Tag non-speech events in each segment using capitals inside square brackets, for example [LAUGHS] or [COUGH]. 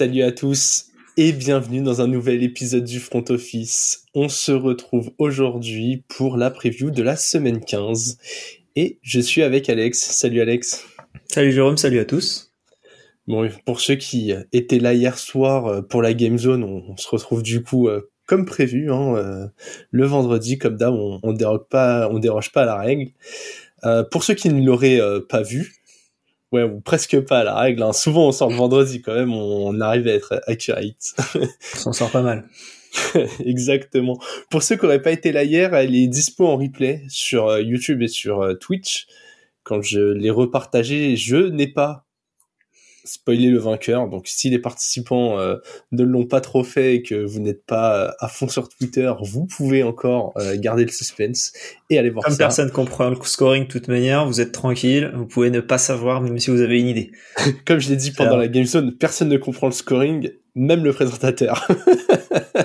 Salut à tous et bienvenue dans un nouvel épisode du Front Office. On se retrouve aujourd'hui pour la preview de la semaine 15 et je suis avec Alex. Salut Alex. Salut Jérôme, salut à tous. Bon, pour ceux qui étaient là hier soir euh, pour la Game Zone, on, se retrouve du coup euh, comme prévu hein, euh, le vendredi comme d'hab, on, on déroge pas, on déroge pas à la règle. pour ceux qui ne l'auraient pas vu, ouais, ou presque pas la règle. Hein. Souvent, on sort le vendredi quand même, on, arrive à être accurate. [LAUGHS] on s'en sort pas mal. [LAUGHS] Exactement. Pour ceux qui n'auraient pas été là hier, elle est dispo en replay sur euh, YouTube et sur euh, Twitch. Quand je l'ai repartagé, je n'ai pas spoiler le vainqueur. Donc si les participants euh, ne l'ont pas trop fait et que vous n'êtes pas euh, à fond sur Twitter, vous pouvez encore euh, garder le suspense et aller voir Comme ça. Comme personne comprend le scoring de toute manière, vous êtes tranquille, vous pouvez ne pas savoir même si vous avez une idée. [LAUGHS] Comme je l'ai dit pendant la Game Zone, personne ne comprend le scoring, même le présentateur. le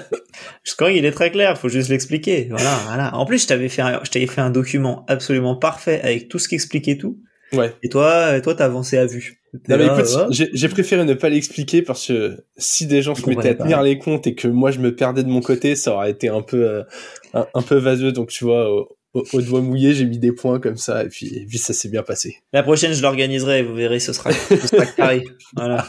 scoring, il est très clair, faut juste l'expliquer. Voilà, [LAUGHS] voilà. En plus, je t'avais fait un, je t'avais fait un document absolument parfait avec tout ce qui expliquait tout. Ouais. Et toi, toi, t'as avancé à vue. Non, mais écoute, j'ai préféré ne pas l'expliquer parce que si des gens se mettaient à tenir les comptes et que moi je me perdais de mon côté, ça aurait été un peu, euh, un, peu vaseux. Donc tu vois, au, au, doigt mouillé, j'ai mis des points comme ça et puis, et puis ça s'est bien passé. La prochaine, je l'organiserai. Vous verrez, ce sera, ce sera carré. [LAUGHS] Voilà.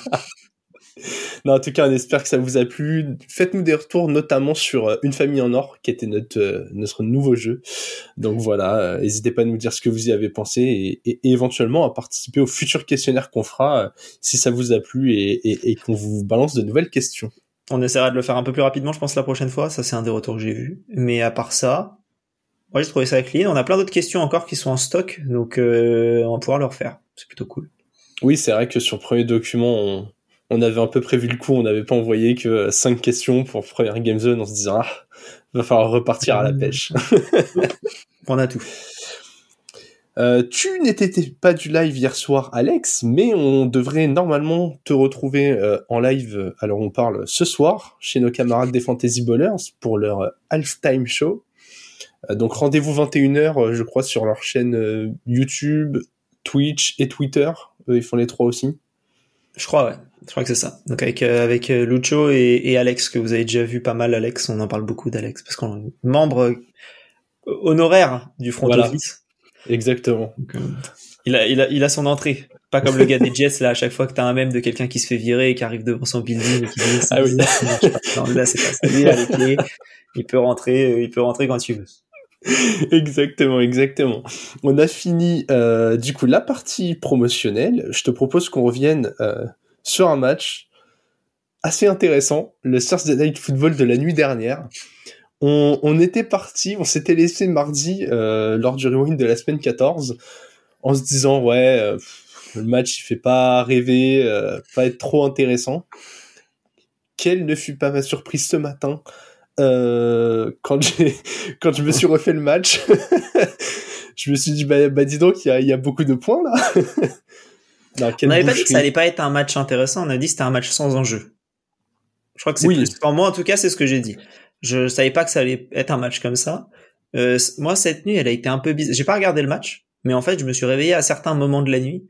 Non, en tout cas, on espère que ça vous a plu. Faites-nous des retours, notamment sur euh, Une famille en or, qui était notre euh, notre nouveau jeu. Donc voilà, euh, n'hésitez pas à nous dire ce que vous y avez pensé et, et, éventuellement à participer au futur questionnaire qu'on fera si ça vous a plu et, et qu'on vous balance de nouvelles questions. On essaiera de le faire un peu plus rapidement, je pense, la prochaine fois. Ça, c'est un des retours que j'ai vu. Mais à part ça, moi, j'ai trouvé ça clean. On a plein d'autres questions encore qui sont en stock, donc on va pouvoir le refaire. C'est plutôt cool. Oui, c'est vrai que sur le premier document, on, on avait un peu prévu le coup, on n'avait pas envoyé que cinq questions pour première game zone en se disant ah, va falloir repartir à la pêche. [LAUGHS] on a tout. Euh, tu n'étais pas du live hier soir, Alex, mais on devrait normalement te retrouver euh, en live. Alors on parle ce soir chez nos camarades des Fantasy Ballers pour leur euh, halftime show. donc rendez-vous 21h, je crois, sur leur chaîne YouTube, Twitch et Twitter. ils font les trois aussi. Je crois, ouais. Je crois que c'est ça. Donc avec euh, avec euh, Lucho et, et, Alex que vous avez déjà vu pas mal. Alex, on en parle beaucoup d'Alex parce qu'on est membre euh, honoraire du front office. Exactement. il a il a il a son entrée. Pas comme le gars des Jets là à chaque fois que t'as un même de quelqu'un qui se fait virer et qui arrive devant son building et qui dit ah oui non, là c'est pas ça. Lui, il a les Il peut rentrer il peut rentrer quand tu veux. [LAUGHS] exactement, exactement. On a fini euh, du coup la partie promotionnelle. Je te propose qu'on revienne euh, sur un match assez intéressant, le Thursday Night Football de la nuit dernière. On, était parti, on s'était laissé mardi euh, lors du rewind de la semaine 14 en se disant ouais le match il fait pas rêver, pas être trop intéressant. Quelle ne fut pas ma surprise ce matin? Euh, quand j'ai [LAUGHS] quand je me suis refait le match, [LAUGHS] je me suis dit bah, bah dis donc il y a, y a, beaucoup de points là. [LAUGHS] on n'avait pas dit que ça allait pas être un match intéressant, on a dit que c'était un match sans enjeu. Je crois que c'est oui. plus. Pour moi en tout cas c'est ce que j'ai dit. Je savais pas que ça allait être un match comme ça. Euh, moi cette nuit elle a été un peu bizarre. J'ai pas regardé le match, mais en fait je me suis réveillé à certains moments de la nuit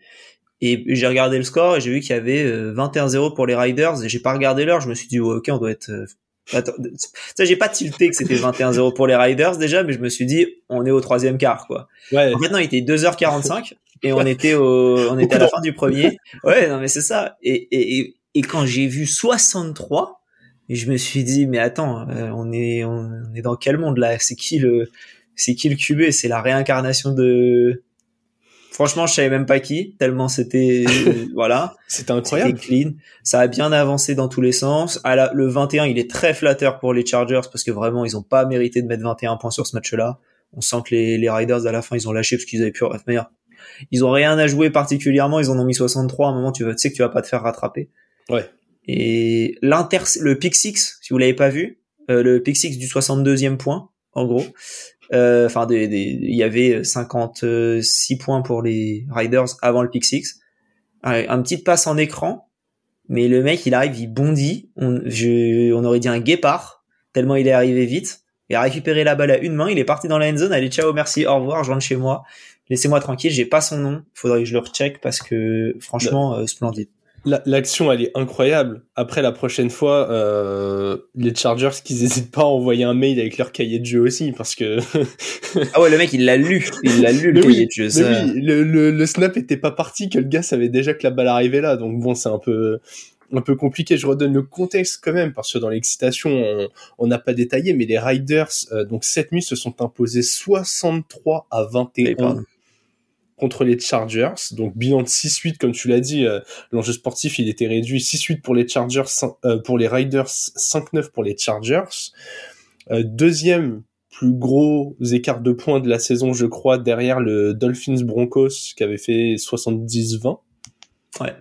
et j'ai regardé le score et j'ai vu qu'il y avait 21-0 euh, pour les Riders et j'ai pas regardé l'heure. Je me suis dit ok on doit être Attends, j'ai pas tilté que c'était 21-0 pour les Riders déjà, mais je me suis dit on est au troisième quart quoi. Ouais. En fait non, il était 2h45 et on était au, on était à la fin du premier. Ouais, non mais c'est ça. Et, et, et quand j'ai vu 63, je me suis dit mais attends, euh, on est on est dans quel monde là? C'est qui le c'est qui le QB C'est la réincarnation de Franchement, je savais même pas qui, tellement c'était [LAUGHS] voilà. C'était incroyable. clean. Ça a bien avancé dans tous les sens. À la, le 21, il est très flatteur pour les Chargers parce que vraiment, ils ont pas mérité de mettre 21 points sur ce match-là. On sent que les, les Riders à la fin, ils ont lâché parce qu'ils avaient pu meilleur. Ils ont rien à jouer particulièrement. Ils en ont mis 63. À un moment, tu, tu sais que tu vas pas te faire rattraper. Ouais. Et l'inter, le pick six, si vous l'avez pas vu, euh, le pick six du 62e point, en gros, euh, enfin, il y avait 56 points pour les Riders avant le pick. Un, petit passe en écran, mais le mec, il arrive, il bondit. On, je, on aurait dit un guépard, tellement il est arrivé vite. Il a récupéré la balle à une main, il est parti dans la end zone. Allez, ciao, merci, au revoir, je rentre chez moi. Laissez-moi tranquille, j'ai pas son nom. Faudrait que je le recheck parce que franchement, euh, splendide. L'action, elle est incroyable. Après, la prochaine fois, euh, les Chargers, qu'ils n'hésitent pas à envoyer un mail avec leur cahier de jeu aussi, parce que... [LAUGHS] ah ouais, le mec, il l'a lu. Il l'a lu, le cahier de jeu. Ça... oui, le, le, snap était pas parti, que le gars savait déjà que la balle arrivait là. Donc bon, c'est un peu un peu compliqué. Je redonne le contexte quand même, parce que dans l'excitation, on n'a pas détaillé, mais les Riders, euh, donc cette nuit, se sont imposés 63 à 21 contre les Chargers. Donc bilan de 6-8, comme tu l'as dit, euh, l'enjeu sportif, il était réduit 6-8 pour les Chargers, euh, pour les Riders, 5-9 pour les Chargers. deuxième plus gros écart de points de la saison, je crois, derrière le Dolphins Broncos qui avait fait 70-20. Ouais.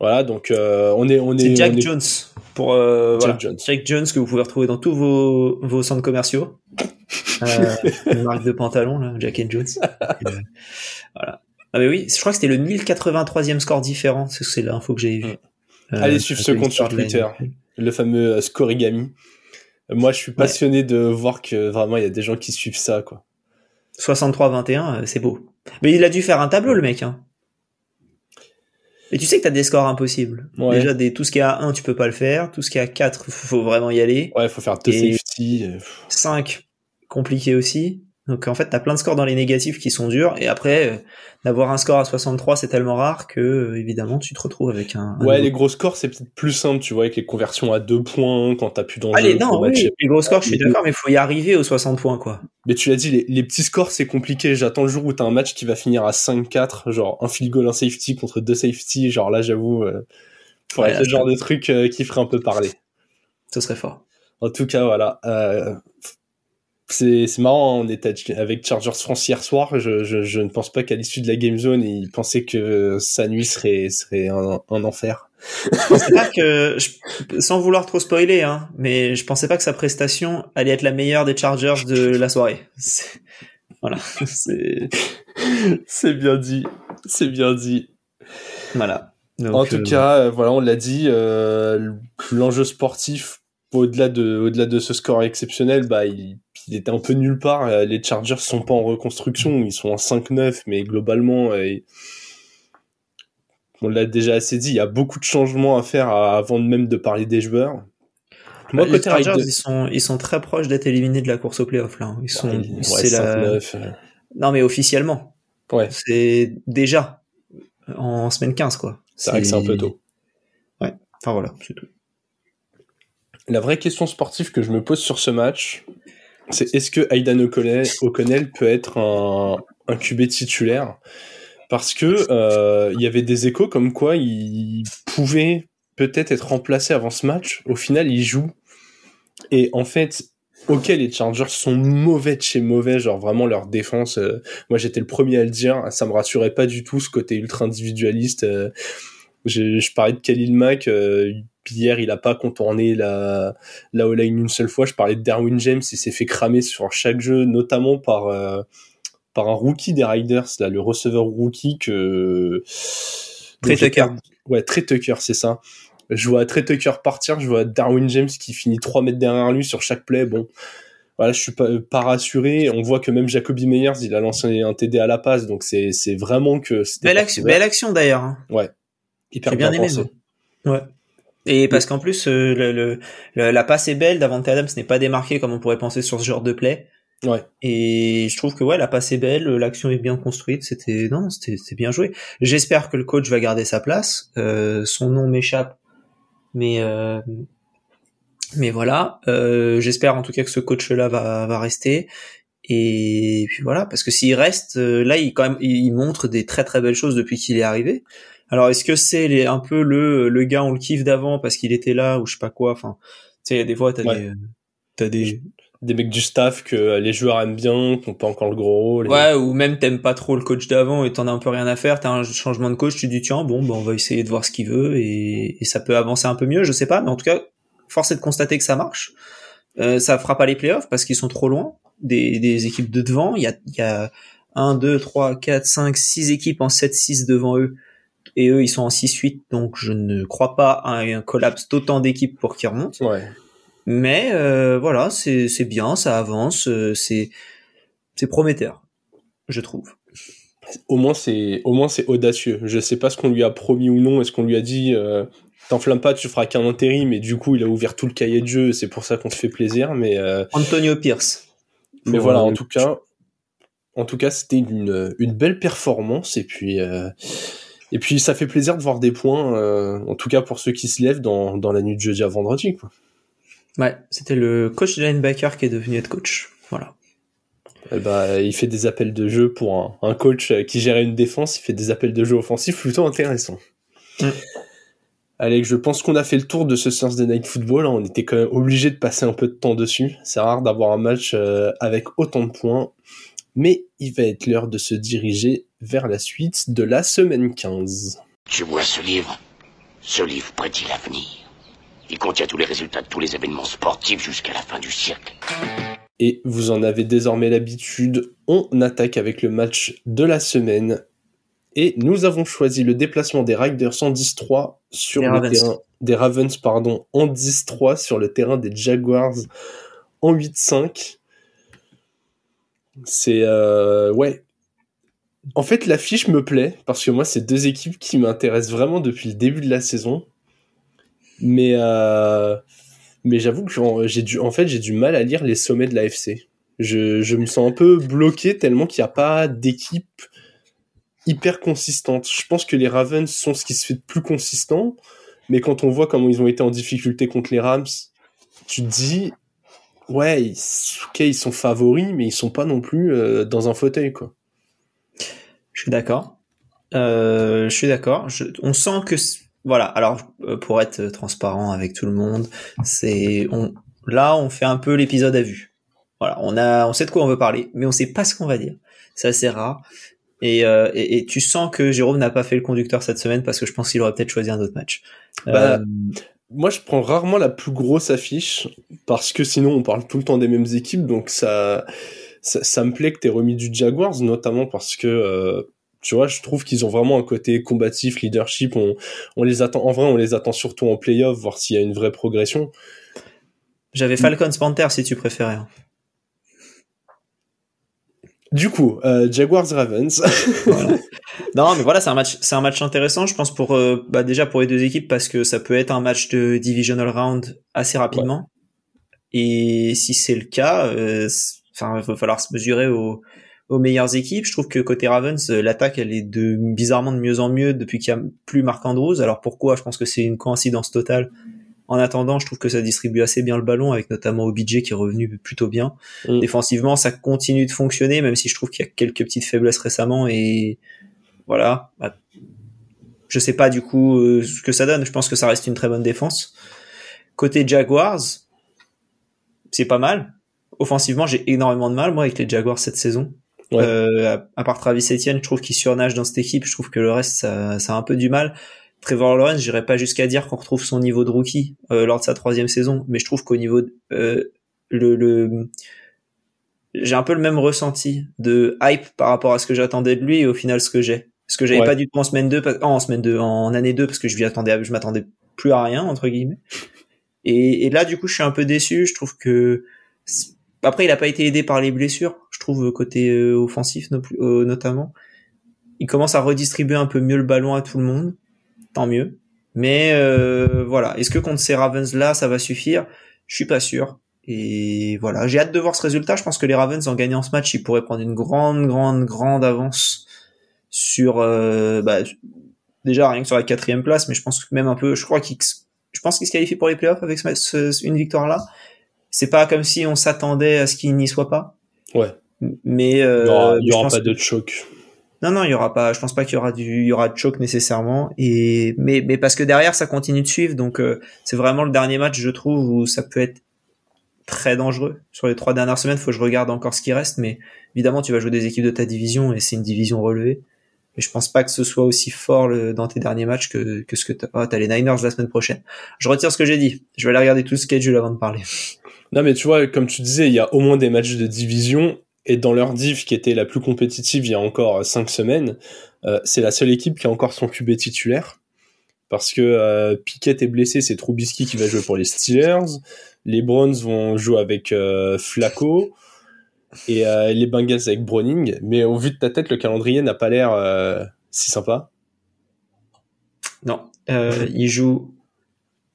Voilà, donc euh, on est on est. Jack Jones pour euh, Jack, Jones. Jack Jones que vous pouvez retrouver dans tous vos vos centres commerciaux. Euh, [LAUGHS] une marque de pantalon là, Jack and Jones. Euh, voilà. Ah mais oui, je crois que c'était le 1083e score différent, c'est l'info que j'ai vu. Mm. Allez suivre ce compte sur Twitter, le fameux Scorigami. Moi, je suis passionné de voir que vraiment il y a des gens qui suivent ça quoi. 63-21, c'est beau. Mais il a dû faire un tableau le mec hein. Et tu sais que tu as des scores impossibles. Déjà, des, tout ce qui est à 1, tu peux pas le faire. Tout ce qui est à 4, faut vraiment y aller. Ouais, faut faire deux safety. 5, compliqué aussi. Donc en fait, t'as plein de scores dans les négatifs qui sont durs, et après, euh, d'avoir un score à 63, c'est tellement rare que euh, évidemment, tu te retrouves avec un. ouais, les gros scores, c'est peut-être plus simple, tu vois, avec les conversions à deux points quand t'as plus d'enjeu. Allez, non, oui, les gros scores, je suis d'accord, mais il faut y arriver aux 60 points, quoi. Mais tu l'as dit, les, les, petits scores, c'est compliqué. J'attends le jour où t'as un match qui va finir à 5-4, genre un field goal, un safety contre deux safety, genre là, j'avoue, euh, ouais, ce genre de truc euh, qui ferait un peu parler. Ce serait fort. En tout cas, voilà. Euh, c'est marrant, on était avec Chargers France hier soir. Je, je, je ne pense pas qu'à l'issue de la game zone, il pensait que sa nuit serait, serait un, un enfer. Je pensais pas que, sans vouloir trop spoiler, hein, mais je pensais pas que sa prestation allait être la meilleure des Chargers de la soirée. Voilà, c'est bien dit, c'est bien dit. Voilà. en tout euh, cas, euh, voilà, on l'a dit, euh, l'enjeu sportif au-delà de, au-delà de ce score exceptionnel, bah, il, il, était un peu nulle part. Euh, les Chargers sont pas en reconstruction, ils sont en 5-9, mais globalement, euh, on l'a déjà assez dit, il y a beaucoup de changements à faire avant même de parler des joueurs. Moi, les Chargers, ils sont, ils sont très proches d'être éliminés de la course au playoff, là. Ils sont, c'est la... Non, mais officiellement. Ouais. C'est déjà en semaine 15, quoi. C'est vrai que c'est un peu tôt. Ouais. Enfin, voilà, c'est tout la vraie question sportive que je me pose sur ce match, c'est est-ce que Aidan O'Connell peut être un, un QB titulaire? Parce que euh, il y avait des échos comme quoi il pouvait peut-être être remplacé avant ce match. Au final, il joue. Et en fait, ok, les Chargers sont mauvais de chez mauvais, genre vraiment leur défense. Euh, moi, j'étais le premier à le dire. Ça me rassurait pas du tout ce côté ultra individualiste. Euh, je parlais de Khalil Mack. Hier, il a pas contourné la, la O-line une seule fois. Je parlais de Darwin James, il s'est fait cramer sur chaque jeu, notamment par, euh, par un rookie des Riders, là, le receveur rookie que... Trey Tucker. Ouais, Trey Tucker, c'est ça. Je vois Trey Tucker partir, je vois Darwin James qui finit 3 mètres derrière lui sur chaque play. Bon, voilà, je suis pas, pas rassuré. On voit que même Jacoby Meyers, il a lancé un TD à la passe, donc c'est, c'est vraiment que... Belle action, belle action d'ailleurs. Hein. Ouais. Hyper bien, bien aimé. Ouais. Et parce qu'en plus, euh, le, la passe est belle d'Avante Adams n'est pas démarqué comme on pourrait penser sur ce genre de play. Ouais. Et je trouve que ouais, la passe est belle, l'action est bien construite, c'était non, c'était bien joué. J'espère que le coach va garder sa place. Euh, son nom m'échappe, mais euh, mais voilà. Euh, J'espère en tout cas que ce coach-là va va rester. Et puis voilà, parce que s'il reste, euh, là, il quand même, il montre des très très belles choses depuis qu'il est arrivé. Alors est-ce que c'est un peu le le gars on le kiffe d'avant parce qu'il était là ou je sais pas quoi. Enfin, tu sais, des fois t'as des t'as des des mecs du staff que les joueurs aiment bien, qui n'ont pas encore le gros rôle. Ouais, ou même t'aimes pas trop le coach d'avant et t'en as un peu rien à faire, t'as un changement de coach, tu dis tiens bon ben on va essayer de voir ce qu'il veut et, et, ça peut avancer un peu mieux, je sais pas, mais en tout cas force est de constater que ça marche. Euh, ça fera pas les playoffs parce qu'ils sont trop loin des, des équipes de devant. Il y a, il y a 1, 2, 3, 4, 5, 6 équipes en 7-6 devant eux et eux ils sont en 6-8 donc je ne crois pas à un collapse d'autant d'équipes pour qu'ils remontent. Ouais. Mais euh, voilà, c'est bien, ça avance, euh, c'est c'est prometteur, je trouve. au moins c'est au moins c'est audacieux. Je sais pas ce qu'on lui a promis ou non. Est-ce qu'on lui a dit euh, t'enflamme pas, tu feras qu'un intérim, mais du coup il a ouvert tout le cahier de jeu. C'est pour ça qu'on se fait plaisir. Mais euh, Antonio Pierce. Mais voilà, en tout cas, en tout cas, c'était une, une belle performance et puis euh, et puis ça fait plaisir de voir des points, euh, en tout cas pour ceux qui se lèvent dans, dans la nuit de jeudi à vendredi. Quoi. Ouais, c'était le coach de linebacker qui est devenu head coach. Voilà. Eh ben, il fait des appels de jeu pour un, un, coach qui gérait une défense, il fait des appels de jeu offensifs plutôt intéressants. Mm. Allez, je pense qu'on a fait le tour de ce Thursday Night Football. Hein. On était quand même obligé de passer un peu de temps dessus. C'est rare d'avoir un match euh, avec autant de points. Mais il va être l'heure de se diriger vers la suite de la semaine 15. Tu vois ce livre Ce livre prédit l'avenir. Il contient tous les résultats de tous les événements sportifs jusqu'à la fin du siècle. Et vous en avez désormais l'habitude, on attaque avec le match de la semaine. Et nous avons choisi le déplacement des Riders en 10-3 sur le terrain des Ravens pardon, en 10-3 sur le terrain des Jaguars en 8-5. C'est euh, ouais. En fait, l'affiche me plaît parce que moi, c'est deux équipes qui m'intéressent vraiment depuis le début de la saison. Mais euh, mais j'avoue que j'ai du en fait du mal à lire les sommets de l'AFC. Je, je me sens un peu bloqué tellement qu'il n'y a pas d'équipe hyper consistante. Je pense que les Ravens sont ce qui se fait de plus consistant, mais quand on voit comment ils ont été en difficulté contre les Rams, tu te dis, ouais, ils, ok, ils sont favoris, mais ils sont pas non plus euh, dans un fauteuil, quoi. Je suis d'accord. Euh, je suis d'accord. On sent que, voilà. Alors, euh, pour être transparent avec tout le monde, c'est, on, là, on fait un peu l'épisode à vue. Voilà, on a, on sait de quoi on veut parler, mais on sait pas ce qu'on va dire. C'est assez rare. Euh, et, et, tu sens que Jérôme n'a pas fait le conducteur cette semaine parce que je pense qu'il aurait peut-être choisi un autre match. Bah, euh, moi, je prends rarement la plus grosse affiche parce que sinon, on parle tout le temps des mêmes équipes, donc ça, ça, me plaît que t'aies remis du Jaguars, notamment parce que euh, tu vois, je trouve qu'ils ont vraiment un côté combatif, leadership. On, on les attend, en vrai, on les attend surtout en playoff, voir s'il y a une vraie progression. J'avais Falcons Panther si tu préférais. Hein. Du coup, euh, Jaguars Ravens. [LAUGHS] Non, mais voilà, c'est un match, c'est un match intéressant, je pense pour euh, bah, déjà pour les deux équipes parce que ça peut être un match de divisional round assez rapidement. Et si c'est le cas, euh, enfin, il va falloir se mesurer aux, aux meilleures équipes. Je trouve que côté Ravens, euh, l'attaque elle est de bizarrement de mieux en mieux depuis qu'il y a plus Marc Andrews. Alors pourquoi? Je pense que c'est une coïncidence totale en attendant, je trouve que ça distribue assez bien le ballon, avec notamment OBJ qui est revenu plutôt bien. Mm. Défensivement, ça continue de fonctionner, même si je trouve qu'il y a quelques petites faiblesses récemment. Et voilà. Bah, je sais pas du coup euh, ce que ça donne. Je pense que ça reste une très bonne défense. Côté Jaguars, c'est pas mal. Offensivement, j'ai énormément de mal moi avec les Jaguars cette saison. Euh, à, part Travis Etienne, je trouve qu'il surnage dans cette équipe. Je trouve que le reste, ça, ça a un peu du mal. Trevor Lawrence, j'irais pas jusqu'à dire qu'on retrouve son niveau de rookie euh, lors de sa troisième saison, mais je trouve qu'au niveau de, euh, le, le j'ai un peu le même ressenti de hype par rapport à ce que j'attendais de lui et au final ce que j'ai. Ce que j'avais pas du tout en semaine 2, en semaine 2, en année 2 parce que je lui attendais, je m'attendais plus à rien entre guillemets. Et, et, là du coup je suis un peu déçu. Je trouve que après il a pas été aidé par les blessures. Je trouve côté euh, offensif notamment. Il commence à redistribuer un peu mieux le ballon à tout le monde tant mieux. Mais euh, voilà, est-ce que contre ces Ravens là, ça va suffire? Je suis pas sûr. Et voilà, j'ai hâte de voir ce résultat. Je pense que les Ravens en gagnant ce match, ils pourraient prendre une grande, grande, grande avance sur euh, bah, déjà rien que sur la quatrième place, mais je pense même un peu, je crois qu'ils, je pense qu'ils se qualifient pour les playoffs avec une victoire là. C'est pas comme si on s'attendait à ce qu'ils n'y soient pas. Ouais. Mais euh, il y aura, pas de choc. Non, non, il y aura pas. Je pense pas qu'il y aura du, il y aura de choc nécessairement. Et mais, mais parce que derrière, ça continue de suivre. Donc euh, c'est vraiment le dernier match, je trouve, où ça peut être très dangereux. Sur les trois dernières semaines, faut que je regarde encore ce qui reste. Mais évidemment, tu vas jouer des équipes de ta division et c'est une division relevée. Mais je pense pas que ce soit aussi fort dans tes derniers matchs que, que ce que t'as. Oh, t'as les Niners la semaine prochaine. Je retire ce que j'ai dit. Je vais aller regarder tout ce schedule avant de parler. Non, mais tu vois, comme tu disais, il y a au moins des matchs de division et dans leur div qui était la plus compétitive il y a encore cinq semaines, euh, c'est la seule équipe qui a encore son QB titulaire. Parce que euh, Pickett est blessé, c'est Trubisky qui va jouer pour les Steelers. Les Browns vont jouer avec euh, Flacco. et les Bengals avec Browning. Mais au vu de ta tête, le calendrier n'a pas l'air si sympa. Non, ils jouent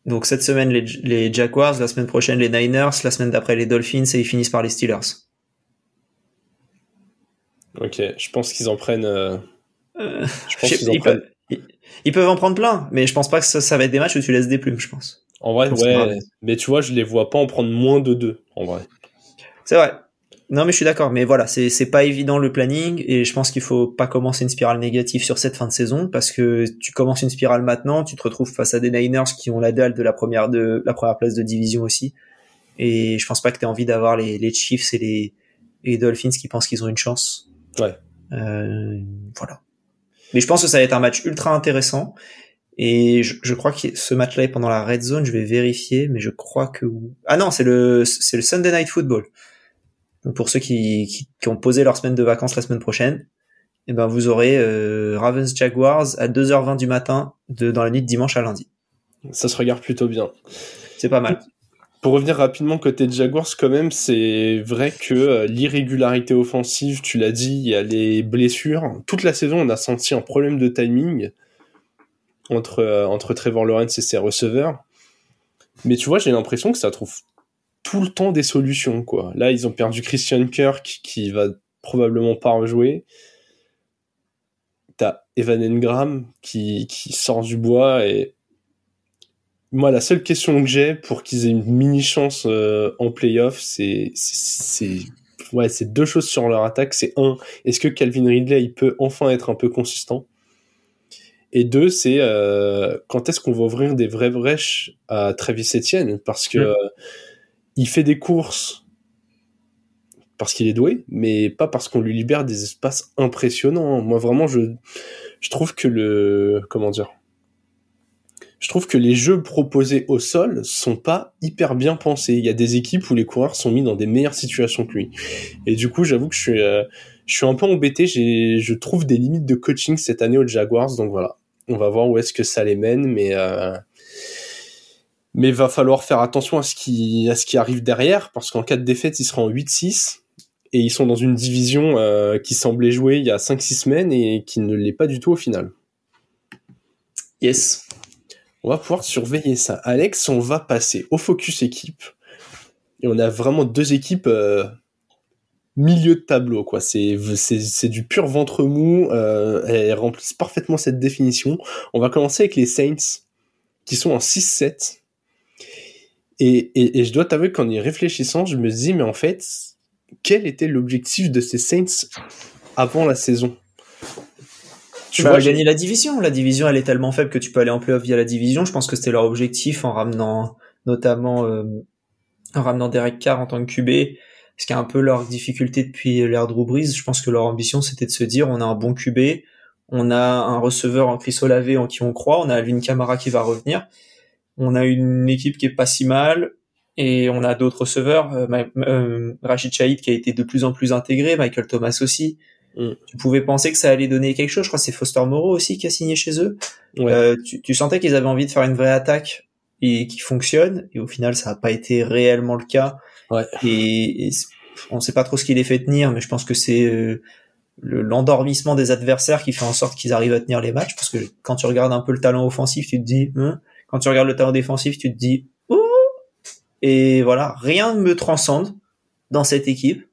donc cette semaine les, les, Jaguars, la semaine prochaine les Niners, la semaine d'après les Dolphins et ils finissent par les Steelers. Ok, je pense qu'ils en prennent. Euh... Euh, je pense qu'ils en ils, prennent... peuvent, ils, peuvent en prendre plein, mais je pense pas que ça, ça, va être des matchs où tu laisses des plumes, je pense. En vrai, ouais, mais tu vois, je les vois pas en prendre moins de deux, en vrai. C'est vrai. Non, mais je suis d'accord. Mais voilà, c'est c'est pas évident le planning et je pense qu'il faut pas commencer une spirale négative sur cette fin de saison parce que tu commences une spirale maintenant, tu te retrouves face à des Niners qui ont la dalle de la première de la première place de division aussi. Et je pense pas que tu envie d'avoir les, les Chiefs et les, les Dolphins qui pensent qu'ils ont une chance. Ouais. Euh, voilà. Mais je pense que ça va être un match ultra intéressant. Et je, je crois que ce match-là est pendant la red zone. Je vais vérifier, mais je crois que ah non, c'est le c'est le Sunday Night Football. Donc pour ceux qui, qui, ont posé leur semaine de vacances la semaine prochaine, eh ben vous aurez euh, Ravens Jaguars à 2h20 du matin de, dans la nuit de dimanche à lundi. Ça se regarde plutôt bien. C'est pas mal. Pour revenir rapidement côté Jaguars, quand même, c'est vrai que euh, l'irrégularité offensive, tu l'as dit, il y a les blessures. Toute la saison, on a senti un problème de timing entre, euh, entre Trevor Lawrence et ses receveurs. Mais tu vois, j'ai l'impression que ça trouve tout le temps des solutions, quoi. Là, ils ont perdu Christian Kirk, qui va probablement pas rejouer. T'as Evan Engram qui, qui sort du bois et moi, la seule question que j'ai pour qu'ils aient une mini chance euh, en playoff, c'est, c'est, ouais, c'est deux choses sur leur attaque. C'est un, est-ce que Calvin Ridley il peut enfin être un peu consistant? Et deux, c'est euh, quand est-ce qu'on va ouvrir des vraies brèches à Travis Etienne? Parce que mm. Il fait des courses parce qu'il est doué, mais pas parce qu'on lui libère des espaces impressionnants. Moi, vraiment, je, je trouve que le, comment dire, je trouve que les jeux proposés au sol sont pas hyper bien pensés. Il y a des équipes où les coureurs sont mis dans des meilleures situations que lui. Et du coup, j'avoue que je suis, euh, un peu embêté. Je trouve des limites de coaching cette année aux Jaguars. Donc voilà, on va voir où est-ce que ça les mène, mais euh, mais va falloir faire attention à ce qui à ce qui arrive derrière parce qu'en cas de défaite, ils seront en 8-6 et ils sont dans une division euh, qui semblait jouer il y a 5-6 semaines et qui ne l'est pas du tout au final. Yes. On va pouvoir surveiller ça. Alex, on va passer au focus équipe. Et on a vraiment deux équipes euh, milieu de tableau, quoi. C'est, c'est, du pur ventre mou. Euh, elles remplissent parfaitement cette définition. On va commencer avec les Saints, qui sont en 6-7. Et, et, et je dois t'avouer qu'en y réfléchissant, je me dis, mais en fait, quel était l'objectif de ces Saints avant la saison? Tu vas gagner la division. La division, elle est tellement faible que tu peux aller en playoff via la division. Je pense que c'était leur objectif en ramenant notamment euh, en ramenant Derek Carr en tant que QB, ce qui est un peu leur difficulté depuis l'ère Drew Brees. Je pense que leur ambition, c'était de se dire, on a un bon QB, on a un receveur en Chris Olave en qui on croit, on a Alvin Kamara qui va revenir, on a une équipe qui est pas si mal, et on a d'autres receveurs, euh, euh, Rachid Shahid qui a été de plus en plus intégré, Michael Thomas aussi. Mm. Tu pouvais penser que ça allait donner quelque chose. Je crois que c'est Foster Moreau aussi qui a signé chez eux. Euh, tu, sentais qu'ils avaient envie de faire une vraie attaque et qui fonctionne. Et au final, ça n'a pas été réellement le cas. Et, on ne sait pas trop ce qui les fait tenir, mais je pense que c'est euh, l'endormissement des adversaires qui fait en sorte qu'ils arrivent à tenir les matchs. Parce que quand tu regardes un peu le talent offensif, tu te dis, hein. Quand tu regardes le talent défensif, tu te dis, oh et voilà, rien ne me transcende dans cette équipe.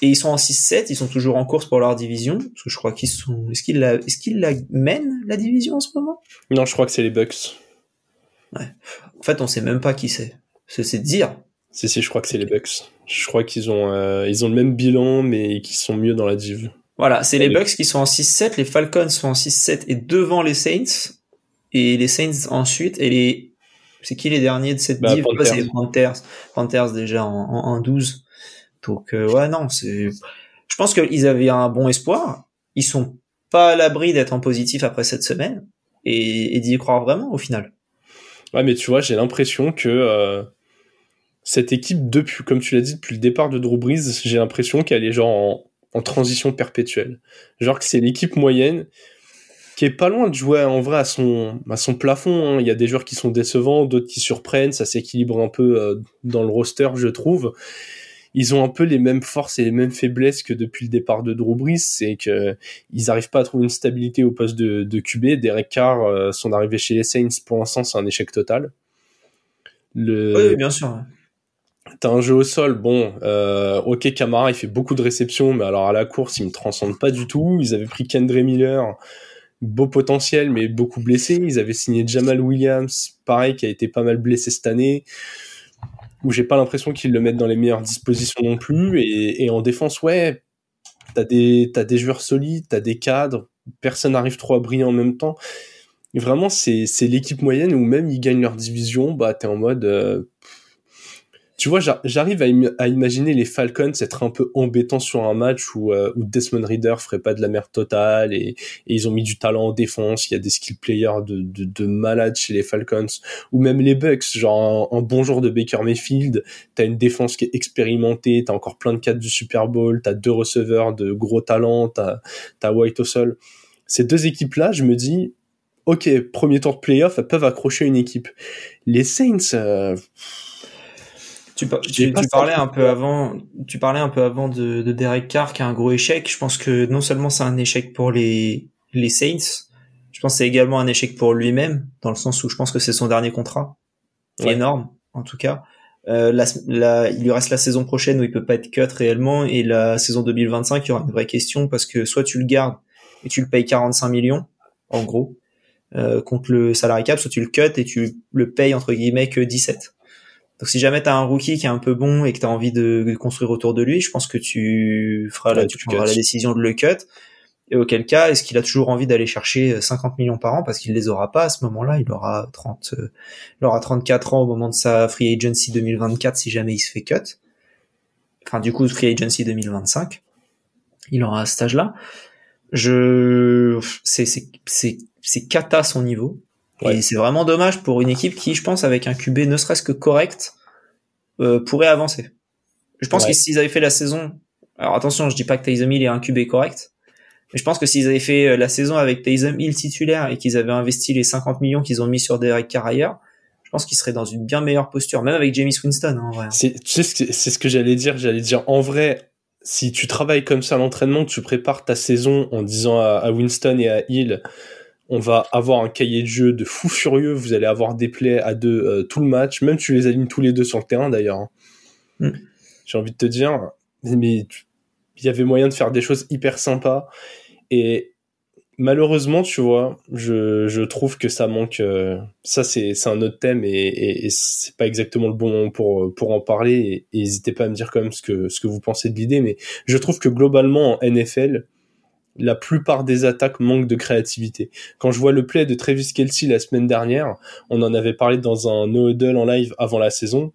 Et ils sont en 6-7, ils sont toujours en course pour leur division. Parce que je crois qu'ils sont. Est-ce qu'ils la... Est qu'ils la mènent, la division en ce moment? Non, je crois que c'est les Bucks. Ouais. En fait, on sait même pas qui c'est. C'est dire. Si, si, je crois que c'est les Bucks. Je crois qu'ils ont, euh, ils ont le même bilan, mais qu'ils sont mieux dans la div. Voilà, c'est les Bucks qui sont en 6-7, les Falcons sont en 6-7 et devant les Saints. Et les Saints ensuite, et les. C'est qui les derniers de cette bah, div? C'est les Panthers. Panthers déjà en, en, en 12. Donc euh, ouais non, c'est je pense qu'ils avaient un bon espoir. Ils sont pas à l'abri d'être en positif après cette semaine et, d'y croire vraiment au final. Ouais, mais tu vois, j'ai l'impression que euh, cette équipe, depuis, comme tu l'as dit, depuis le départ de Drew Brees, j'ai l'impression qu'elle est genre en, en, transition perpétuelle. Genre que c'est l'équipe moyenne qui est pas loin de jouer en vrai à son, à son plafond. Hein. Il y a des joueurs qui sont décevants, d'autres qui surprennent, ça s'équilibre un peu euh, dans le roster, je trouve ils ont un peu les mêmes forces et les mêmes faiblesses que depuis le départ de Drew Brees, c'est que ils arrivent pas à trouver une stabilité au poste de, de QB. Derek Carr, euh, son arrivée chez les Saints, pour l'instant, c'est un échec total. Le... Oui, bien sûr. T'as un jeu au sol, bon, euh, ok, Camara, il fait beaucoup de réceptions, mais alors à la course, il me transcende pas du tout. Ils avaient pris Kendre Miller, beau potentiel, mais beaucoup blessé. Ils avaient signé Jamal Williams, pareil, qui a été pas mal blessé cette année où j'ai pas l'impression qu'ils le mettent dans les meilleures dispositions non plus. Et, et en défense, ouais, t'as des, t'as des joueurs solides, t'as des cadres, personne n'arrive trop à briller en même temps. Et vraiment, c'est, c'est l'équipe moyenne où même ils gagnent leur division, bah t'es en mode, euh, tu vois, j'arrive à, imaginer les Falcons être un peu embêtants sur un match où, euh, Desmond Reader ferait pas de la merde totale et, ils ont mis du talent en défense. Il y a des skill players de, de, de malades chez les Falcons ou même les Bucks. Genre un, bon jour de Baker Mayfield, t'as une défense qui est expérimentée, t'as encore plein de cadres du Super Bowl, t'as deux receveurs de gros talent, t'as as White au sol. Ces deux équipes-là, je me dis, ok, premier tour de playoff, elles peuvent accrocher une équipe. Les Saints. Euh, tu, parlais un peu avant, tu parlais un peu avant de, de, Derek Carr qui a un gros échec. Je pense que non seulement c'est un échec pour les, les Saints, je pense que c'est également un échec pour lui-même, dans le sens où je pense que c'est son dernier contrat. Énorme, en tout cas. Euh, la, il lui reste la saison prochaine où il peut pas être cut réellement et la saison 2025 il y aura une vraie question parce que soit tu le gardes et tu le payes 45 millions en gros euh, contre le salarié cap soit tu le cut et tu le payes entre guillemets que 17 donc si jamais tu as un rookie qui est un peu bon et que tu as envie de, construire autour de lui, je pense que tu feras la, tu prendras la décision de le cut. Et auquel cas, est-ce qu'il a toujours envie d'aller chercher 50 millions par an? Parce qu'il les aura pas à ce moment-là, il aura 30 euh, il aura 34 ans au moment de sa free agency 2024 si jamais il se fait cut. Enfin du coup free agency 2025. Il aura à cet âge-là. Je c'est c'est c'est c'est cata son niveau. Et c'est vraiment dommage pour une équipe qui, je pense, avec un QB ne serait-ce que correct, euh, pourrait avancer. Je pense que s'ils avaient fait la saison, alors attention, je dis pas que Taysom Hill est un QB correct, mais je pense que s'ils avaient fait euh, la saison avec Taysom Hill titulaire et qu'ils avaient investi les 50 millions qu'ils ont mis sur Derek Carr ailleurs, je pense qu'ils seraient dans une bien meilleure posture, même avec James Winston, hein, en vrai. C'est, tu sais, c'est ce que j'allais dire. J'allais dire, en vrai, si tu travailles comme ça à l'entraînement, que tu prépares ta saison en disant à, à Winston et à Hill, on va avoir un cahier de jeu de fou furieux. Vous allez avoir des plays à deux euh, tout le match. Même tu les alignes tous les deux sur le terrain d'ailleurs. Hein. Mm. J'ai envie de te dire, mais il y avait moyen de faire des choses hyper sympas. Et malheureusement, tu vois, je, trouve que ça manque. Euh, ça, c'est un autre thème et, et, c'est pas exactement le bon moment pour, pour en parler. Et, n'hésitez pas à me dire quand même ce que, ce que vous pensez de l'idée. Mais je trouve que globalement, en NFL, la plupart des attaques manquent de créativité. Quand je vois le play de Travis Kelsey la semaine dernière, on en avait parlé dans un no huddle en live avant la saison.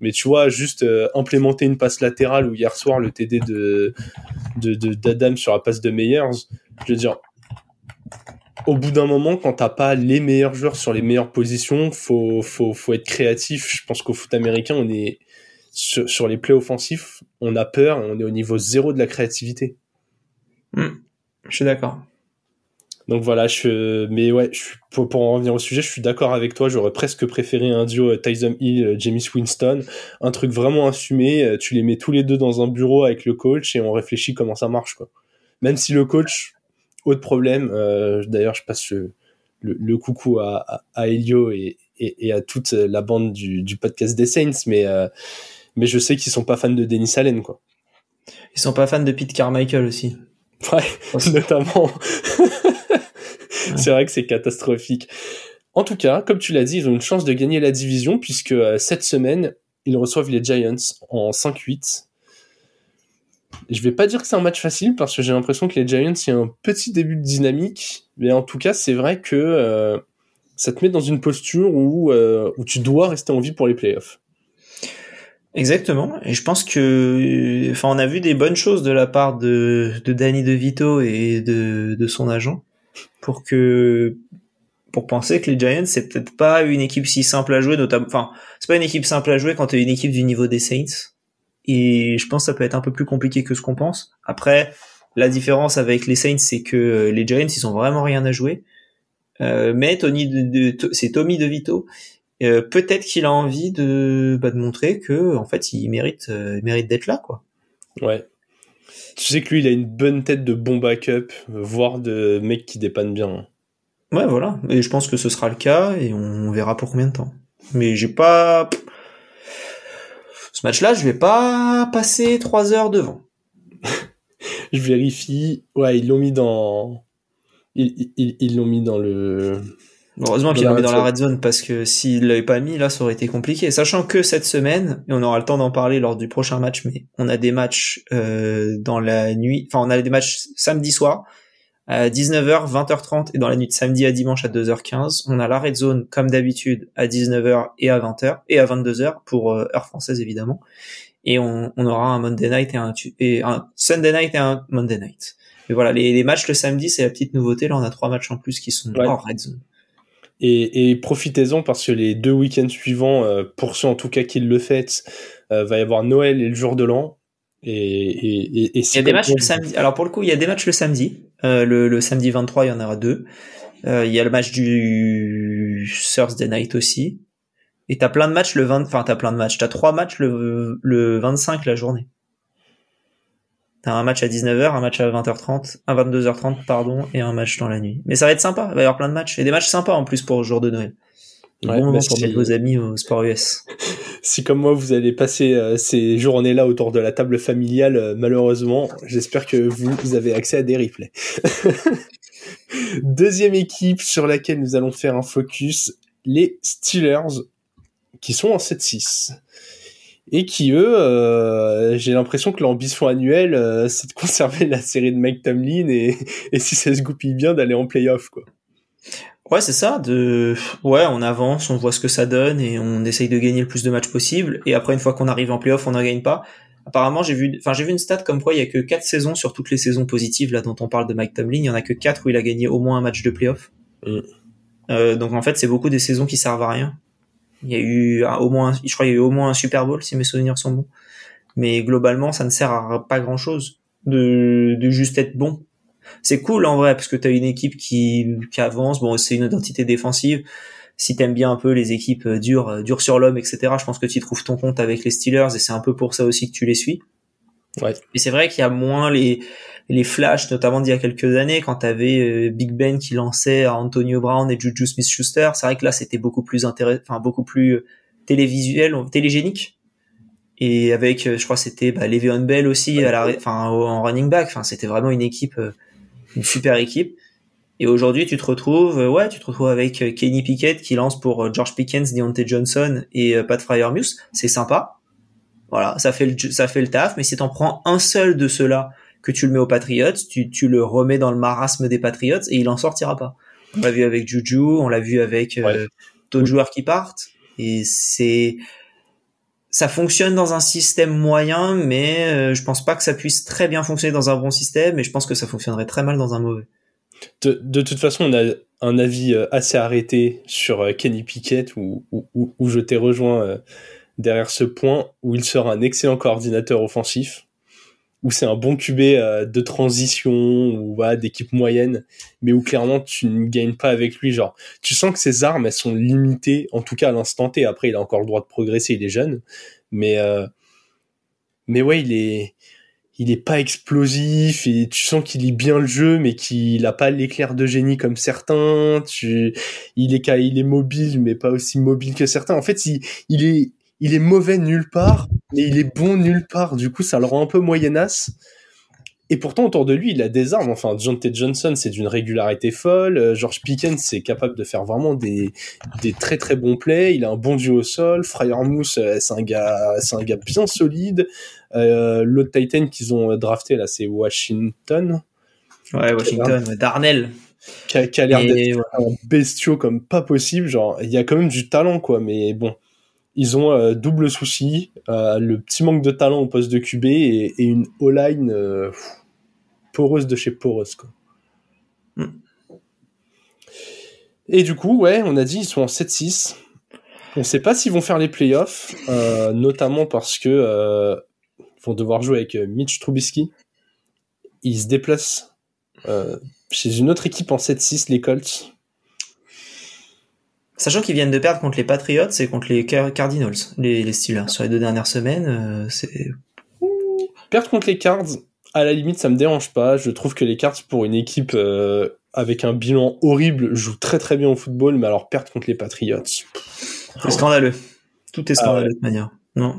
Mais tu vois, juste euh, implémenter une passe latérale ou hier soir le TD de d'Adam sur la passe de Meyers, je veux dire, au bout d'un moment, quand t'as pas les meilleurs joueurs sur les meilleures positions, faut faut faut être créatif. Je pense qu'au foot américain, on est sur, sur les plays offensifs, on a peur, on est au niveau zéro de la créativité. Hmm. Je suis d'accord. Donc voilà, je, mais ouais, je, pour, pour en revenir au sujet, je suis d'accord avec toi. J'aurais presque préféré un duo euh, Tyson Hill, euh, James Winston, un truc vraiment assumé. Euh, tu les mets tous les deux dans un bureau avec le coach et on réfléchit comment ça marche, quoi. Même si le coach, autre problème. D'ailleurs, je passe le, le, coucou à, à, Elio et, et, et, à toute la bande du, du podcast des Saints, mais mais je sais qu'ils sont pas fans de Dennis Allen, quoi. Ils sont pas fans de Pete Carmichael aussi. Ouais, notamment. [LAUGHS] c'est vrai que c'est catastrophique. En tout cas, comme tu l'as dit, ils ont une chance de gagner la division puisque euh, cette semaine, ils reçoivent les Giants en 5-8. Je vais pas dire que c'est un match facile parce que j'ai l'impression que les Giants, il y a un petit début de dynamique, mais en tout cas, c'est vrai que euh, ça te met dans une posture où, euh, où tu dois rester en vie pour les playoffs. Exactement. Et je pense que, enfin, on a vu des bonnes choses de la part de, de Danny DeVito et de, de son agent pour que, pour penser que les Giants, c'est peut-être pas une équipe si simple à jouer, notamment, enfin, c'est pas une équipe simple à jouer quand t'es une équipe du niveau des Saints. Et je pense que ça peut être un peu plus compliqué que ce qu'on pense. Après, la différence avec les Saints, c'est que les Giants, ils ont vraiment rien à jouer. Euh, mais Tony, de, c'est Tommy DeVito euh, peut-être qu'il a envie de, bah, de montrer que en fait il mérite, euh, il mérite d'être là quoi. Ouais. Tu sais que lui il a une bonne tête de bon backup, voire de mec qui dépanne bien. Ouais voilà, et je pense que ce sera le cas et on verra pour combien de temps. Mais j'ai pas ce match-là, je vais pas passer trois heures devant. [LAUGHS] je vérifie. Ouais, ils l'ont mis dans. Ils l'ont mis dans le. Heureusement qu'il l'a mis dans la red zone parce que s'il l'avait pas mis, là, ça aurait été compliqué. Sachant que cette semaine, et on aura le temps d'en parler lors du prochain match, mais on a des matchs euh, dans la nuit, enfin on a des matchs samedi soir à 19h, 20h30 et dans la nuit de samedi à dimanche à 2h15. On a la red zone comme d'habitude à 19h et à 20h et à 22h pour euh, heure française évidemment et on, on, aura un Monday Night et un, et un Sunday Night et un Monday Night. Mais voilà, les, les matchs le samedi, c'est la petite nouveauté. Là, on a trois matchs en plus qui sont ouais. hors red zone. Et, et profitez-en parce que les deux week-ends suivants, euh, pour ceux en tout cas qui le fêtent, euh, va y avoir Noël et le jour de l'an. Et, et, et, il y a des matchs le samedi. Alors pour le coup, il y a des matchs le samedi. Euh, le, le, samedi 23, il y en aura deux. Euh, il y a le match du Thursday Night aussi. Et t'as plein de matchs le 20, enfin t'as plein de matchs, t'as trois matchs le, le 25 la journée. T'as un match à 19h, un match à 20h30, à 22h30 pardon, et un match dans la nuit. Mais ça va être sympa, il va y avoir plein de matchs et des matchs sympas en plus pour le jour de Noël. Ouais, bon moment pour mettre vos amis au sport US. [LAUGHS] si comme moi vous allez passer euh, ces journées-là autour de la table familiale, euh, malheureusement, j'espère que vous, vous avez accès à des replays. [LAUGHS] Deuxième équipe sur laquelle nous allons faire un focus, les Steelers qui sont en 7-6 et qui eux, euh, j'ai l'impression que l'ambition annuelle, euh, [LAUGHS] c'est de conserver la série de Mike Tomlin et, [LAUGHS] et si ça se goupille bien, d'aller en playoff quoi. Ouais, c'est ça. De ouais, on avance, on voit ce que ça donne et on essaye de gagner le plus de matchs possible. Et après, une fois qu'on arrive en playoff, on n'en gagne pas. Apparemment, j'ai vu, enfin j'ai vu une stat comme quoi il y a que quatre saisons sur toutes les saisons positives là dont on parle de Mike Tomlin. Il y en a que quatre où il a gagné au moins un match de playoff. Mm. Euh, donc en fait, c'est beaucoup des saisons qui servent à rien. Il y a eu au moins, je crois, il y a eu au moins un Super Bowl si mes souvenirs sont bons. Mais globalement, ça ne sert à pas grand chose de, de juste être bon. C'est cool en vrai parce que t'as une équipe qui, qui avance. Bon, c'est une identité défensive. Si t'aimes bien un peu les équipes dures, dures sur l'homme, etc. Je pense que tu trouves ton compte avec les Steelers et c'est un peu pour ça aussi que tu les suis. Ouais. Et c'est vrai qu'il y a moins les les flashs, notamment d'il y a quelques années, quand t'avais euh, Big Ben qui lançait Antonio Brown et Juju Smith-Schuster, c'est vrai que là c'était beaucoup plus intéressant, enfin beaucoup plus euh, télévisuel, télégénique. Et avec, euh, je crois, c'était bah, Le'Veon Bell aussi, à la, enfin en running back. Enfin, c'était vraiment une équipe, une super équipe. Et aujourd'hui, tu te retrouves, ouais, tu te retrouves avec Kenny Pickett qui lance pour George Pickens, Deontay Johnson et Pat Fryermuth. C'est sympa. Voilà, ça fait le, ça fait le taf. Mais si t'en prends un seul de ceux-là que tu le mets aux Patriots, tu, tu le remets dans le marasme des Patriots et il en sortira pas. On l'a vu avec Juju, on l'a vu avec euh, d'autres joueurs qui partent et c'est ça fonctionne dans un système moyen, mais euh, je pense pas que ça puisse très bien fonctionner dans un bon système, et je pense que ça fonctionnerait très mal dans un mauvais. De, de toute façon, on a un avis euh, assez arrêté sur Kenny Pickett, où, où, où je t'ai rejoint derrière ce point, où il sera un excellent coordinateur offensif où c'est un bon QB euh, de transition ou voilà, d'équipe moyenne, mais où clairement tu ne gagnes pas avec lui. Genre, tu sens que ses armes elles sont limitées, en tout cas à l'instant T. Après, il a encore le droit de progresser, il est jeune, mais euh, mais ouais, il est il pas explosif et tu sens qu'il lit bien le jeu, mais qu'il a pas l'éclair de génie comme certains. Il est il est mobile, mais pas aussi mobile que certains. En fait, il, il est il est mauvais nulle part, mais il est bon nulle part. Du coup, ça le rend un peu moyenasse. Et pourtant, autour de lui, il a des armes. Enfin, John T. Johnson, c'est d'une régularité folle. Euh, George Pickens, c'est capable de faire vraiment des, des très très bons plays. Il a un bon duo au sol. Fryermousse, euh, c'est un gars, c'est un gars bien solide. Euh, L'autre Titan qu'ils ont drafté là, c'est Washington. Ouais, Washington, Darnell. Qui a, l'air d'être un bestiau comme pas possible. Genre, il y a quand même du talent, quoi. Mais bon, ils ont euh, double souci, euh, le petit manque de talent au poste de QB et, une O-line euh, poreuse de chez poreuse. Quoi. Mm. Et du coup, ouais, on a dit ils sont en 7-6. On ne sait pas s'ils vont faire les playoffs, notamment parce que vont devoir jouer avec Mitch Trubisky. Ils se déplacent chez une autre équipe en 7-6, les Colts. Sachant qu'ils viennent de perdre contre les Patriots et contre les Cardinals, les, les Steelers, sur les deux dernières semaines, euh, c'est... Perdre contre les Cards, à la limite, ça me dérange pas. Je trouve que les Cards, pour une équipe euh, avec un bilan horrible, jouent très très bien au football, mais alors perdre contre les Patriots... C'est scandaleux. Tout est scandaleux de manière. Non.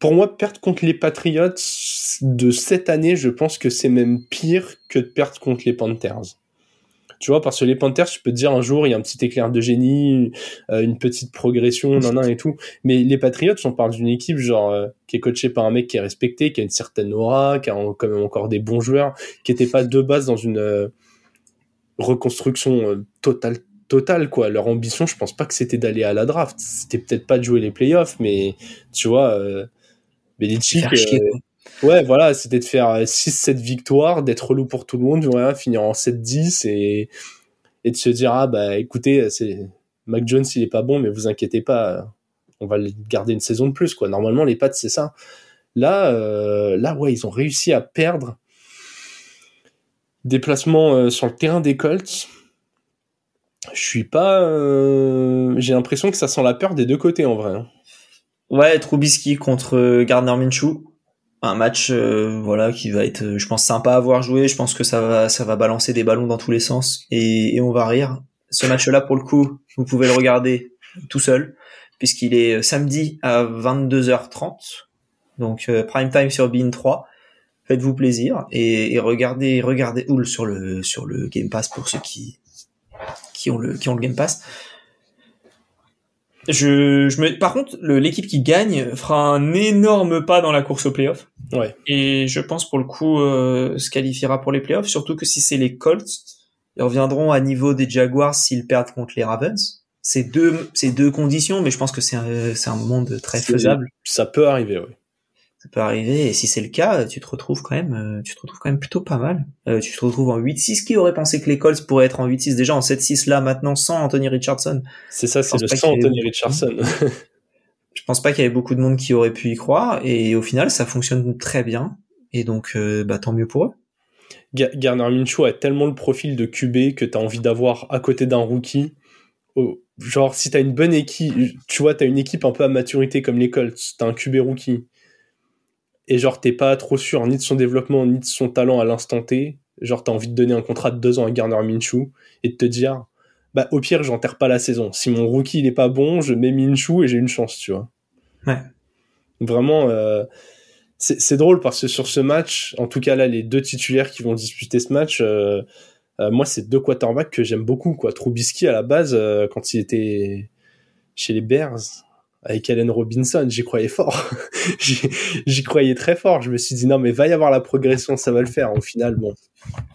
Pour moi, perdre contre les Patriots de cette année, je pense que c'est même pire que de perdre contre les Panthers. Tu vois, parce que les Panthers, je peux te dire un jour, il y a un petit éclair de génie, euh, une petite progression, [LAUGHS] nan, nan et tout. Mais les Patriots, on parle d'une équipe genre euh, qui est coachée par un mec qui est respecté, qui a une certaine aura, qui a quand même encore des bons joueurs, qui n'étaient pas de base dans une euh, reconstruction totale totale quoi. Leur ambition je pense pas que c'était d'aller à la draft. C'était peut-être pas de jouer les playoffs mais tu vois euh, Belichick Ouais, voilà, c'était de faire 6-7 victoires, d'être relou pour tout le monde, voilà, finir en 7-10 et, et de se dire, ah bah écoutez, c'est Mac Jones, il est pas bon, mais vous inquiétez pas, on va le garder une saison de plus, quoi. Normalement, les pattes, c'est ça. Là, euh, là, ouais, ils ont réussi à perdre. Déplacement euh, sur le terrain des Colts. Je suis pas. Euh, j'ai l'impression que ça sent la peur des deux côtés en vrai. Hein. Ouais, Trubisky contre Gardner Minshew match euh, voilà qui va être euh, je pense sympa à voir jouer. Je pense que ça va ça va balancer des ballons dans tous les sens. Et, on va rire. Ce match là pour le coup vous pouvez le regarder tout seul puisqu'il est euh, samedi à 22h30 donc prime time sur Bean 3 faites-vous plaisir et, regardez regardez sur le Game Pass pour ceux qui qui ont le qui ont le Game Pass je, je me, par contre, l'équipe qui gagne fera un énorme pas dans la course aux playoffs. Ouais. Et je pense pour le coup euh, se qualifiera pour les playoffs, surtout que si c'est les Colts, ils reviendront à niveau des Jaguars s'ils perdent contre les Ravens. C'est deux, c'est deux conditions, mais je pense que c'est un, c'est un monde très faisable. Ça peut arriver, oui ça peut arriver. Et si c'est le cas tu te retrouves quand même euh, tu te retrouves quand même plutôt pas mal. Euh, tu te retrouves en 8-6 qui aurait pensé que les Colts pourraient être en 8-6 déjà en 7-6 là maintenant sans Anthony Richardson. C'est ça c'est le sans Anthony Richardson. je pense pas qu'il y avait beaucoup de monde qui aurait pu y croire. Et au final ça fonctionne très bien. Et donc euh, bah tant mieux pour eux. Garner Minshew a tellement le profil de QB que tu as envie d'avoir à côté d'un rookie. Genre si t'as une bonne équipe tu vois t'as une équipe un peu à maturité comme les Colts t'as un QB rookie et genre t'es pas trop sûr ni de son développement ni de son talent à l'instant T, genre t'as envie de donner un contrat de deux ans à Garner Minshew et de te dire bah au pire j'enterre pas la saison. Si mon rookie il est pas bon, je mets Minshew et j'ai une chance, tu vois. Ouais. Vraiment, euh, c'est drôle parce que sur ce match, en tout cas là, les deux titulaires qui vont disputer ce match, euh, euh, moi c'est deux quarterbacks que j'aime beaucoup, quoi. Trubisky à la base quand il était chez les Bears, avec Allen Robinson, j'y croyais fort. [LAUGHS] j'y croyais très fort. Je me suis dit non mais va y avoir la progression, ça va le faire. Au final, bon,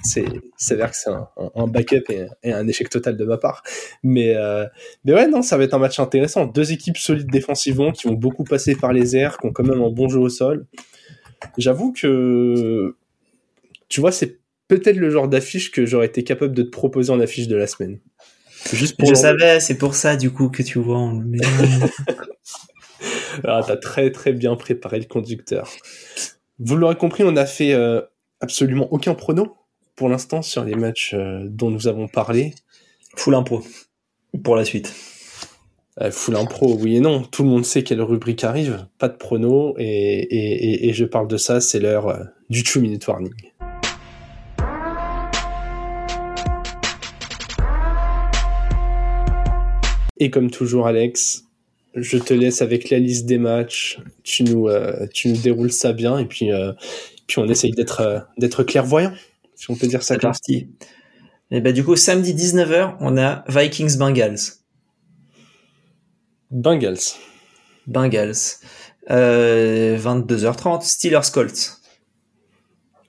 c'est s'avère que c'est un, backup et, un échec total de ma part. Mais euh, mais ouais non, ça va être un match intéressant. Deux équipes solides défensivement qui vont beaucoup passer par les airs, qui ont quand même un bon jeu au sol. J'avoue que tu vois c'est peut-être le genre d'affiche que j'aurais été capable de te proposer en affiche de la semaine. Juste pour Je savais, c'est pour ça du coup que tu vois en [LAUGHS] ah, t'as très très bien préparé le conducteur. Vous l'aurez compris, on n'a fait euh, absolument aucun prono pour l'instant sur les matchs euh, dont nous avons parlé. Full impro pour la suite. Euh, full impro, oui et non. Tout le monde sait quelle rubrique arrive. Pas de prono et, et, et je parle de ça. C'est l'heure du 2 minute warning. Et comme toujours, Alex, je te laisse avec la liste des matchs. Tu nous, euh, tu nous déroules ça bien et puis, euh, puis on essaye d'être, euh, d'être clairvoyant, si on peut dire ça. C'est parti. Et bah, du coup, samedi 19h, on a Vikings Bengals. Bengals. Bengals. 22h30, Steelers Colts.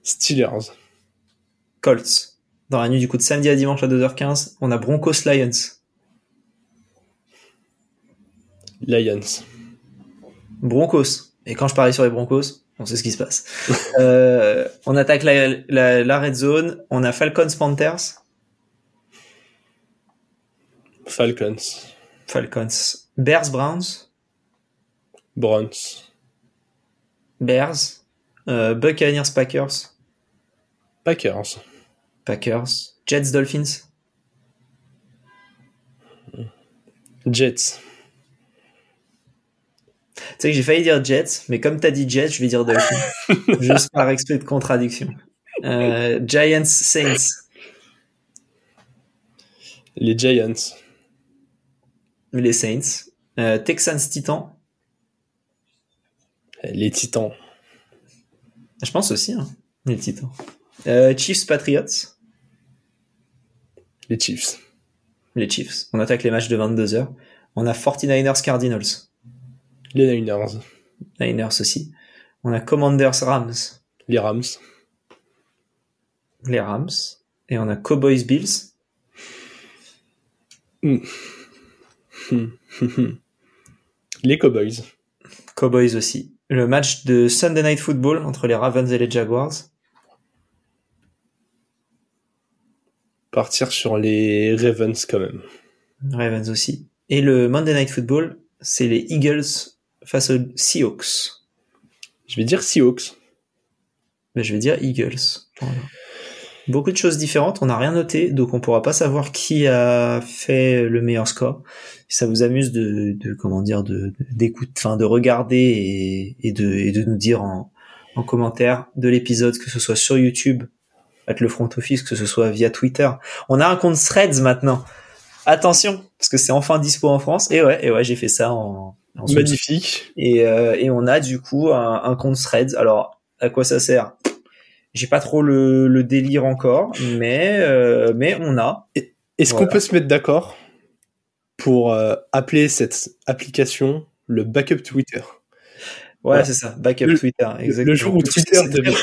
Steelers. Colts. Dans la nuit du coup de samedi à dimanche à 2h15, on a Broncos Lions. Lions. Broncos. Et quand je parie sur les Broncos, on sait ce qui se passe. [LAUGHS] euh, on attaque la, la, red zone. On a Falcons Panthers. Falcons. Falcons. Bears Browns. Browns. Bears. Euh, Buccaneers Packers. Packers. Packers. Jets Dolphins. Jets. Tu sais que j'ai failli dire Jets, mais comme tu as dit Jets, je vais dire Dolphins. [LAUGHS] Juste par respect de contradiction. Euh, Giants Saints. Les Giants. Les Saints. Euh, Texans Titans. Les Titans. Je pense aussi, hein, les Titans. Euh, Chiefs Patriots. Les Chiefs. Les Chiefs. On attaque les matchs de 22h. On a 49ers Cardinals. Les Niners. Niners aussi. On a Commanders Rams. Les Rams. Les Rams. Et on a Cowboys Bills. Hmm. [LAUGHS] les Cowboys. Cowboys aussi. Le match de Sunday Night Football entre les Ravens et les Jaguars. Partir sur les Ravens quand même. Ravens aussi. Et le Monday Night Football, c'est les Eagles face aux Seahawks. Je vais dire Seahawks. Mais je vais dire Eagles. Beaucoup de choses différentes, on n'a rien noté, donc on pourra pas savoir qui a fait le meilleur score. Si ça vous amuse de, de comment dire, de d'écoute, enfin de regarder et, et, de, et de nous dire en, en commentaire de l'épisode, que ce soit sur YouTube, avec le front office, que ce soit via Twitter. On a un compte Threads maintenant. Attention, parce que c'est enfin dispo en France. Et ouais, et ouais, j'ai fait ça en, Magnifique. Et, euh, et on a du coup un, un, compte Threads. Alors, à quoi ça sert? J'ai pas trop le, le, délire encore, mais euh, mais on a. Est-ce qu'on peut se mettre d'accord pour euh, appeler cette application le backup Twitter? Ouais, c'est ça, backup Twitter, exactement. Le jour où Twitter devient...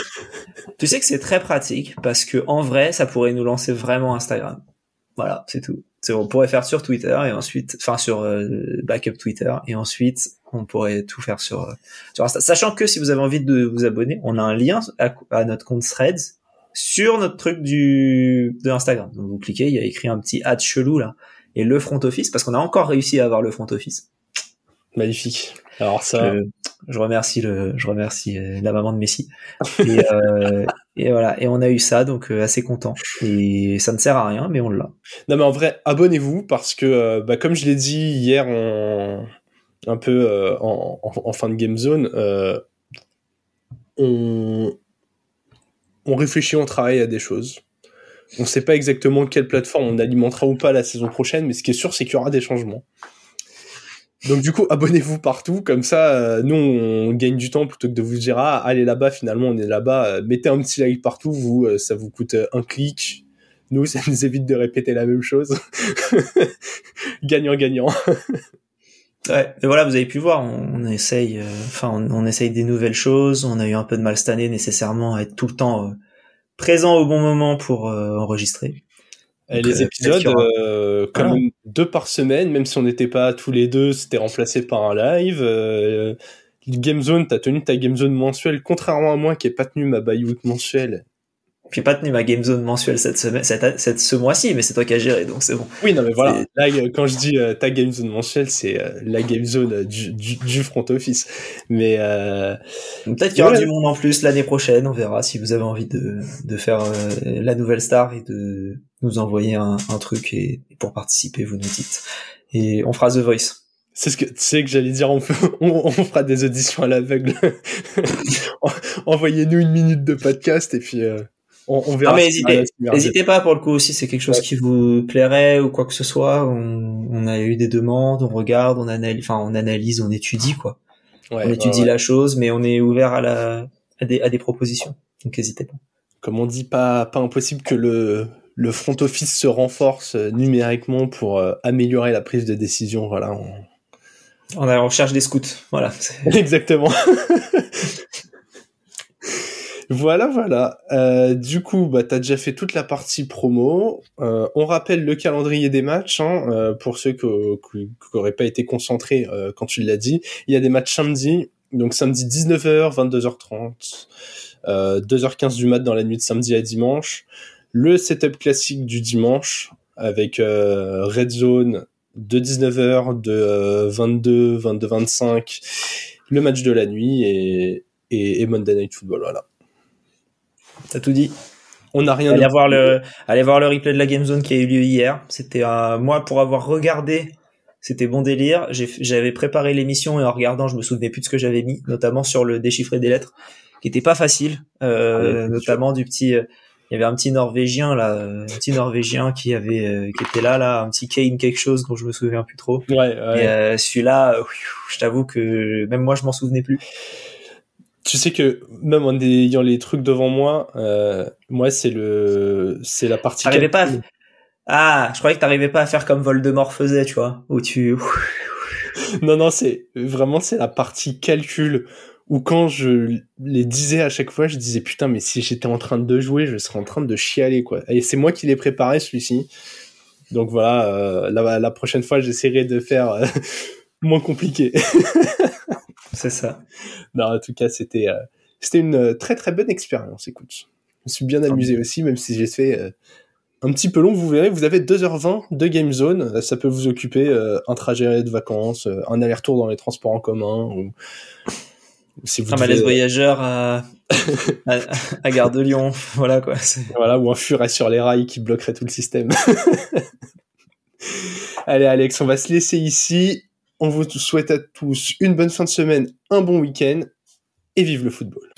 Tu sais que c'est très pratique parce que en vrai, ça pourrait nous lancer vraiment Instagram. Voilà, c'est tout on pourrait faire sur Twitter et ensuite, enfin sur euh, backup Twitter et ensuite on pourrait tout faire sur euh, sur. Sachant que si vous avez envie de vous abonner, on a un lien à, notre compte Threads sur notre truc du de Instagram. Donc vous cliquez, il y a écrit un petit ad chelou là et le front office parce qu'on a encore réussi à avoir le front office. Magnifique. Alors ça, je, remercie le, je remercie euh, la maman de Messi. Et, euh, [LAUGHS] et voilà. Et on a eu ça, donc euh, assez content. Et ça ne sert à rien, mais on l'a. Non, mais en vrai, abonnez-vous parce que, bah, comme je l'ai dit hier, en, un peu en, en, fin de game zone, on, on réfléchit, on travaille à des choses. On ne sait pas exactement quelle plateforme on alimentera ou pas la saison prochaine, mais ce qui est sûr, c'est qu'il y aura des changements. Donc du coup, [LAUGHS] abonnez-vous partout, comme ça, euh, nous on gagne du temps plutôt que de vous dire ah allez là-bas, finalement on est là-bas. Euh, mettez un petit like partout, vous, euh, ça vous coûte un clic. Nous, [LAUGHS] ça nous évite de répéter la même chose. [LAUGHS] gagnant gagnant. ouais, et voilà, vous avez pu voir, on, essaye, enfin on, on, essaye des nouvelles choses. On a eu un peu de mal cette année nécessairement à être tout le temps présent au bon moment pour enregistrer les euh, épisodes, euh, comme deux par semaine, même si on n'était pas tous les deux, c'était remplacé par un live. Euh, Game Zone, t'as tenu ta Game Zone mensuelle, contrairement à moi qui n'ai pas tenu ma Bayou mensuelle. J'ai pas tenu ma game zone mensuelle cette semaine, cette, cette ce mois-ci, mais c'est toi qui as géré, donc c'est bon. Oui, non, mais voilà. Là, quand je dis ta game zone mensuelle, c'est la game zone du, du, du, front office. Mais euh... peut-être qu'il y aura du monde en plus l'année prochaine. On verra si vous avez envie de, de faire la nouvelle star et de nous envoyer un, un truc et, pour participer, vous nous dites. Et on fera The Voice. C'est ce que tu sais que j'allais dire, on, [LAUGHS] on, fera des auditions à l'aveugle. [LAUGHS] Envoyez-nous une minute de podcast et puis euh, on, on, verra. Non, mais hésitez, pas pour le coup aussi, c'est quelque chose qui vous plairait ou quoi que ce soit. On, on, a eu des demandes, on regarde, on analyse, enfin on analyse, on étudie quoi. Ouais, on étudie la chose, mais on est ouvert à la à des, à des propositions. Donc n'hésitez pas. Comme on dit, pas pas impossible que le le front office se renforce euh, numériquement pour euh, améliorer la prise de décision. Voilà. On... on a recherche des scouts. Voilà. [LAUGHS] [LAUGHS] Exactement. [LAUGHS] voilà, voilà. Euh, du coup, bah, tu déjà fait toute la partie promo. Euh, on rappelle le calendrier des matchs, hein, euh, pour ceux qui n'auraient pas été concentrés euh, quand tu l'as dit. Il y a des matchs samedi, donc samedi 19h, 22h30, 2h15 du mat dans la nuit de samedi à dimanche le setup classique du dimanche avec Red Zone de 19h, de 22, 22, 25, le match de la nuit et, et, Monday Night Football. Voilà. T'as tout dit. On n'a rien. Allez voir le, allez voir le replay de la Game Zone qui a eu lieu hier. C'était moi pour avoir regardé C'était bon délire. J'avais préparé l'émission et en regardant, je me souvenais plus de ce que j'avais mis, notamment sur le déchiffré des lettres, qui était pas facile, euh, ah notamment du petit. Euh, il y avait un petit Norvégien là, un petit Norvégien qui avait, euh, qui était là là, un petit Kane quelque chose dont je me souviens plus trop. Ouais. ouais. Et euh, celui-là, je t'avoue que même moi je m'en souvenais plus. Tu sais que même en ayant les trucs devant moi, moi c'est le, c'est la partie. T'arrivais pas. À ah, je croyais que t'arrivais pas à faire comme Voldemort faisait, tu vois, où tu. [LAUGHS] non, non, c'est vraiment c'est la partie calcul où quand je les disais à chaque fois, je disais putain, mais si j'étais en train de jouer, je serais en train de chialer quoi. Et c'est moi qui l'ai préparé celui-ci. Donc voilà, euh, la, la, prochaine fois, j'essaierai de faire euh, [LAUGHS] moins compliqué. [LAUGHS] [LAUGHS] c'est ça. Non, en tout cas, c'était euh, c'était une très très bonne expérience. Écoute, je me suis bien amusé aussi, même si j'ai fait un petit peu long, vous verrez, vous avez 2h20 de Game Zone, ça peut vous occuper euh, un trajet de vacances, euh, un aller-retour dans les transports en commun, ou, [LAUGHS] si vous un malaise voyageur [LAUGHS] à, à, Gare de Lyon, voilà quoi. Voilà, ou un furet sur les rails qui bloquerait tout le système. Allez Alex, on va se laisser ici. On vous souhaite à tous une bonne fin de semaine, un bon week-end, et vive le football.